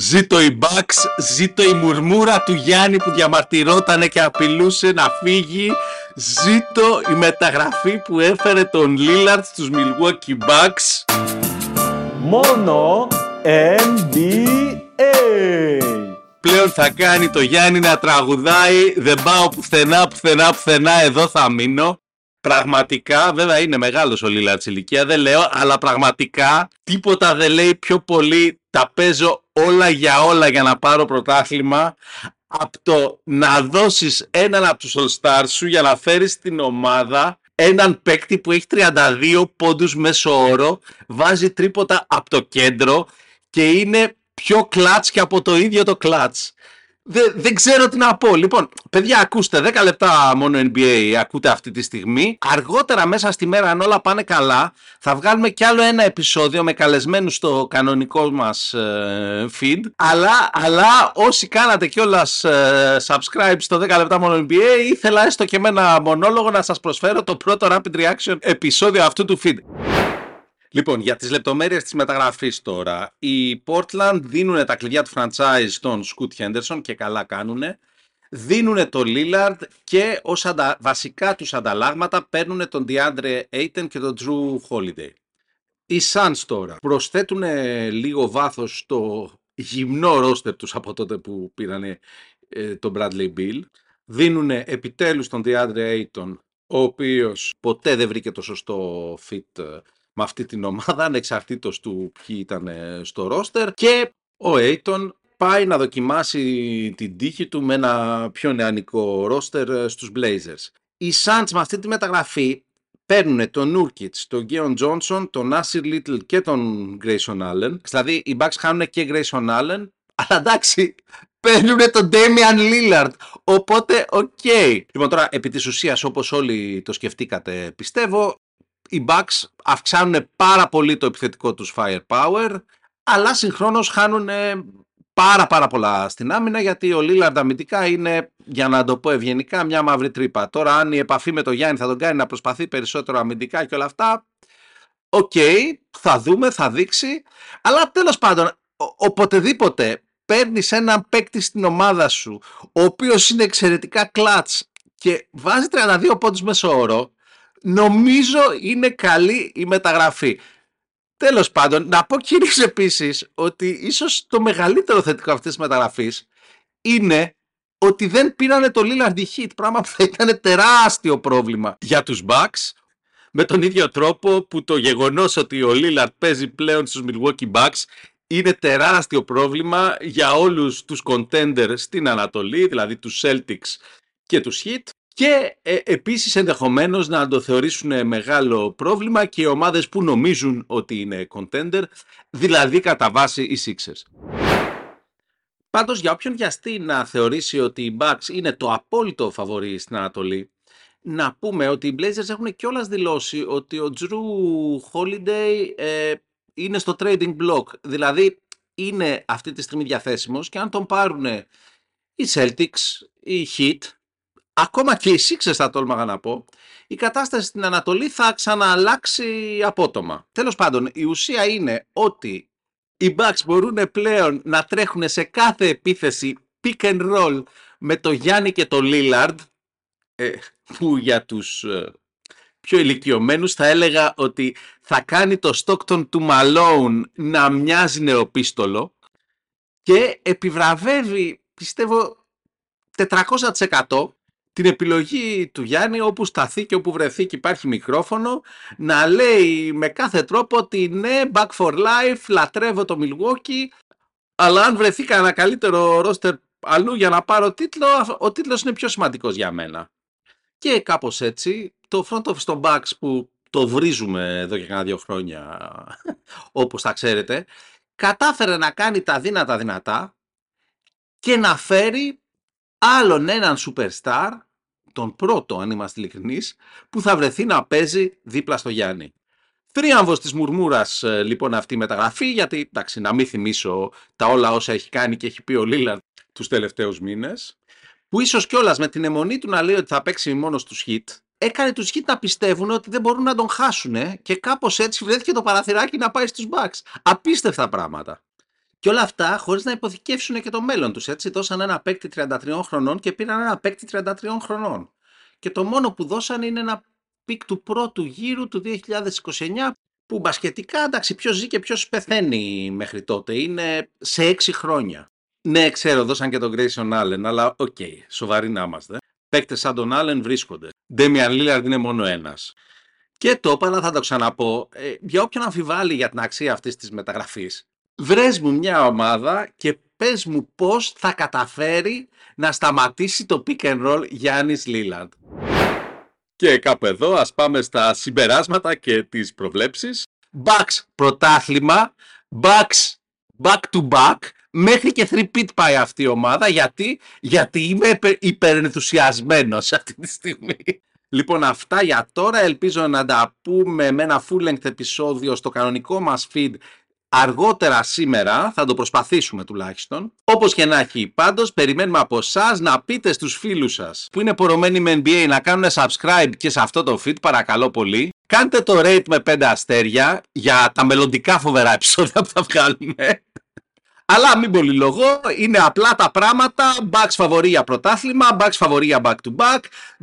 Ζήτω η Bucks, ζήτω η μουρμούρα του Γιάννη που διαμαρτυρότανε και απειλούσε να φύγει. Ζήτω η μεταγραφή που έφερε τον Lillard στους Milwaukee Bucks. Μόνο NBA. Πλέον θα κάνει το Γιάννη να τραγουδάει Δεν πάω πουθενά, πουθενά, πουθενά, εδώ θα μείνω. Πραγματικά, βέβαια είναι μεγάλος ο Λίλαρτς ηλικία, δεν λέω, αλλά πραγματικά τίποτα δεν λέει πιο πολύ τα παίζω όλα για όλα για να πάρω πρωτάθλημα από το να δώσεις έναν από τους All Stars σου για να φέρεις την ομάδα έναν παίκτη που έχει 32 πόντους μέσω όρο, βάζει τρίποτα από το κέντρο και είναι πιο κλάτς και από το ίδιο το κλάτς. Δεν, δεν ξέρω τι να πω. Λοιπόν, παιδιά, ακούστε, 10 λεπτά μόνο NBA ακούτε αυτή τη στιγμή. Αργότερα μέσα στη μέρα, αν όλα πάνε καλά, θα βγάλουμε κι άλλο ένα επεισόδιο με καλεσμένους στο κανονικό μας ε, feed. Αλλά, αλλά όσοι κάνατε κιόλας ε, subscribe στο 10 λεπτά μόνο NBA, ήθελα έστω και με ένα μονόλογο να σας προσφέρω το πρώτο rapid reaction επεισόδιο αυτού του feed. Λοιπόν, για τις λεπτομέρειες της μεταγραφής τώρα. Οι Portland δίνουν τα κλειδιά του franchise στον Scoot Henderson και καλά κάνουν. Δίνουν το Lillard και ως αντα... βασικά τους ανταλλάγματα παίρνουν τον DeAndre Ayton και τον Drew Holiday. Οι Suns τώρα προσθέτουν λίγο βάθος στο γυμνό ρόστερ τους από τότε που πήραν ε, τον Bradley Bill. Δίνουν επιτέλους τον DeAndre Ayton ο οποίος ποτέ δεν βρήκε το σωστό fit ε, με αυτή την ομάδα ανεξαρτήτως του ποιοι ήταν στο ρόστερ και ο Aiton πάει να δοκιμάσει την τύχη του με ένα πιο νεανικό ρόστερ στους Blazers. Οι Suns με αυτή τη μεταγραφή παίρνουν τον Νούρκιτς, τον Γκέον Τζόνσον, τον Άσιρ Λίτλ και τον Grayson Allen. Δηλαδή οι Bucks χάνουν και Grayson Allen, αλλά εντάξει, παίρνουν τον Damian Lillard. Οπότε, οκ. Okay. Λοιπόν, τώρα, επί της ουσίας, όπως όλοι το σκεφτήκατε, πιστεύω, οι Bucks αυξάνουν πάρα πολύ το επιθετικό τους firepower, αλλά συγχρόνως χάνουν πάρα πάρα πολλά στην άμυνα γιατί ο Lillard αμυντικά είναι, για να το πω ευγενικά, μια μαύρη τρύπα. Τώρα αν η επαφή με τον Γιάννη θα τον κάνει να προσπαθεί περισσότερο αμυντικά και όλα αυτά, οκ, θα δούμε, θα δείξει. Αλλά τέλος πάντων, οποτεδήποτε παίρνεις έναν παίκτη στην ομάδα σου, ο οποίος είναι εξαιρετικά clutch και βάζει 32 πόντους μέσω όρο, νομίζω είναι καλή η μεταγραφή. Τέλος πάντων, να πω κυρίως επίσης ότι ίσως το μεγαλύτερο θετικό αυτής της μεταγραφής είναι ότι δεν πήρανε το Lillard hit, πράγμα που θα ήταν τεράστιο πρόβλημα για τους Bucks, με τον ίδιο τρόπο που το γεγονός ότι ο Lillard παίζει πλέον στους Milwaukee Bucks είναι τεράστιο πρόβλημα για όλους τους contenders στην Ανατολή, δηλαδή τους Celtics και τους Heat και ε, επίσης ενδεχομένως να το θεωρήσουν μεγάλο πρόβλημα και οι ομάδες που νομίζουν ότι είναι contender, δηλαδή κατά βάση οι Sixers. Πάντως για όποιον βιαστεί να θεωρήσει ότι οι Bucks είναι το απόλυτο φαβορή στην Ανατολή, να πούμε ότι οι Blazers έχουν κιόλας δηλώσει ότι ο Drew Holiday ε, είναι στο trading block, δηλαδή είναι αυτή τη στιγμή διαθέσιμος και αν τον πάρουν οι Celtics, οι Heat, ακόμα και οι Sixers θα τόλμαγα να πω, η κατάσταση στην Ανατολή θα ξανααλλάξει απότομα. Τέλος πάντων, η ουσία είναι ότι οι Bucks μπορούν πλέον να τρέχουν σε κάθε επίθεση pick and roll με το Γιάννη και το Lillard, ε, που για τους ε, πιο ηλικιωμένους θα έλεγα ότι θα κάνει το Stockton του Malone να μοιάζει νεοπίστολο και επιβραβεύει, πιστεύω, 400% την επιλογή του Γιάννη όπου σταθεί και όπου βρεθεί και υπάρχει μικρόφωνο να λέει με κάθε τρόπο ότι ναι, back for life, λατρεύω το Milwaukee αλλά αν βρεθεί κανένα καλύτερο ρόστερ αλλού για να πάρω τίτλο, ο τίτλος είναι πιο σημαντικός για μένα. Και κάπως έτσι, το front office των Bucks που το βρίζουμε εδώ και κάνα δύο χρόνια, όπως θα ξέρετε, κατάφερε να κάνει τα δύνατα δυνατά και να φέρει άλλον έναν superstar τον πρώτο, αν είμαστε ειλικρινείς, που θα βρεθεί να παίζει δίπλα στο Γιάννη. Τρίαμβο της μουρμούρας ε, λοιπόν αυτή η μεταγραφή, γιατί εντάξει, να μην θυμίσω τα όλα όσα έχει κάνει και έχει πει ο Λίλαρντ τους τελευταίους μήνες, που ίσως κιόλας με την εμμονή του να λέει ότι θα παίξει μόνο στους Heat, έκανε τους Heat να πιστεύουν ότι δεν μπορούν να τον χάσουν και κάπως έτσι βρέθηκε το παραθυράκι να πάει στους Bucks. Απίστευτα πράγματα. Και όλα αυτά χωρίς να υποθηκεύσουν και το μέλλον τους. Έτσι δώσαν ένα παίκτη 33 χρονών και πήραν ένα παίκτη 33 χρονών. Και το μόνο που δώσαν είναι ένα pick του πρώτου γύρου του 2029 που μπασκετικά, εντάξει, ποιος ζει και ποιος πεθαίνει μέχρι τότε. Είναι σε έξι χρόνια. Ναι, ξέρω, δώσαν και τον Grayson Allen, αλλά οκ, okay, σοβαροί να είμαστε. Παίκτες σαν τον Allen βρίσκονται. Damian Lillard είναι μόνο ένας. Και το είπα, αλλά θα το ξαναπώ. Ε, για όποιον αμφιβάλλει για την αξία αυτής της μεταγραφής, βρες μου μια ομάδα και πες μου πώς θα καταφέρει να σταματήσει το pick and roll Γιάννης Λίλαντ. Και κάπου εδώ ας πάμε στα συμπεράσματα και τις προβλέψεις. Bucks πρωτάθλημα, Bucks back to back, μέχρι και 3-pit πάει αυτή η ομάδα. Γιατί, Γιατί είμαι υπερενθουσιασμένος αυτή τη στιγμή. Λοιπόν αυτά για τώρα, ελπίζω να τα πούμε με ένα full length επεισόδιο στο κανονικό μας feed αργότερα σήμερα, θα το προσπαθήσουμε τουλάχιστον. Όπως και να έχει, πάντως περιμένουμε από εσά να πείτε στους φίλους σας που είναι πορωμένοι με NBA να κάνουν subscribe και σε αυτό το feed, παρακαλώ πολύ. Κάντε το rate με 5 αστέρια για τα μελλοντικά φοβερά επεισόδια που θα βγάλουμε. Αλλά μην πολυλογώ, είναι απλά τα πράγματα. Bucks φαβορεί για πρωτάθλημα, Bucks φαβορεί για back to back,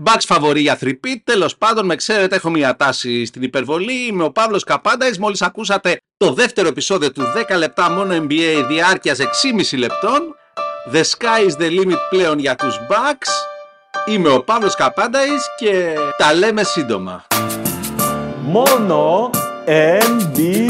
Bucks φαβορεί για 3 Τέλος πάντων, με ξέρετε, έχω μια τάση στην υπερβολή. Είμαι ο Παύλος Καπάνταης. Μόλις ακούσατε το δεύτερο επεισόδιο του 10 λεπτά μόνο NBA διάρκειας 6,5 λεπτών. The sky is the limit πλέον για τους Bucks. Είμαι ο Παύλος Καπάνταης και τα λέμε σύντομα. Μόνο NBA.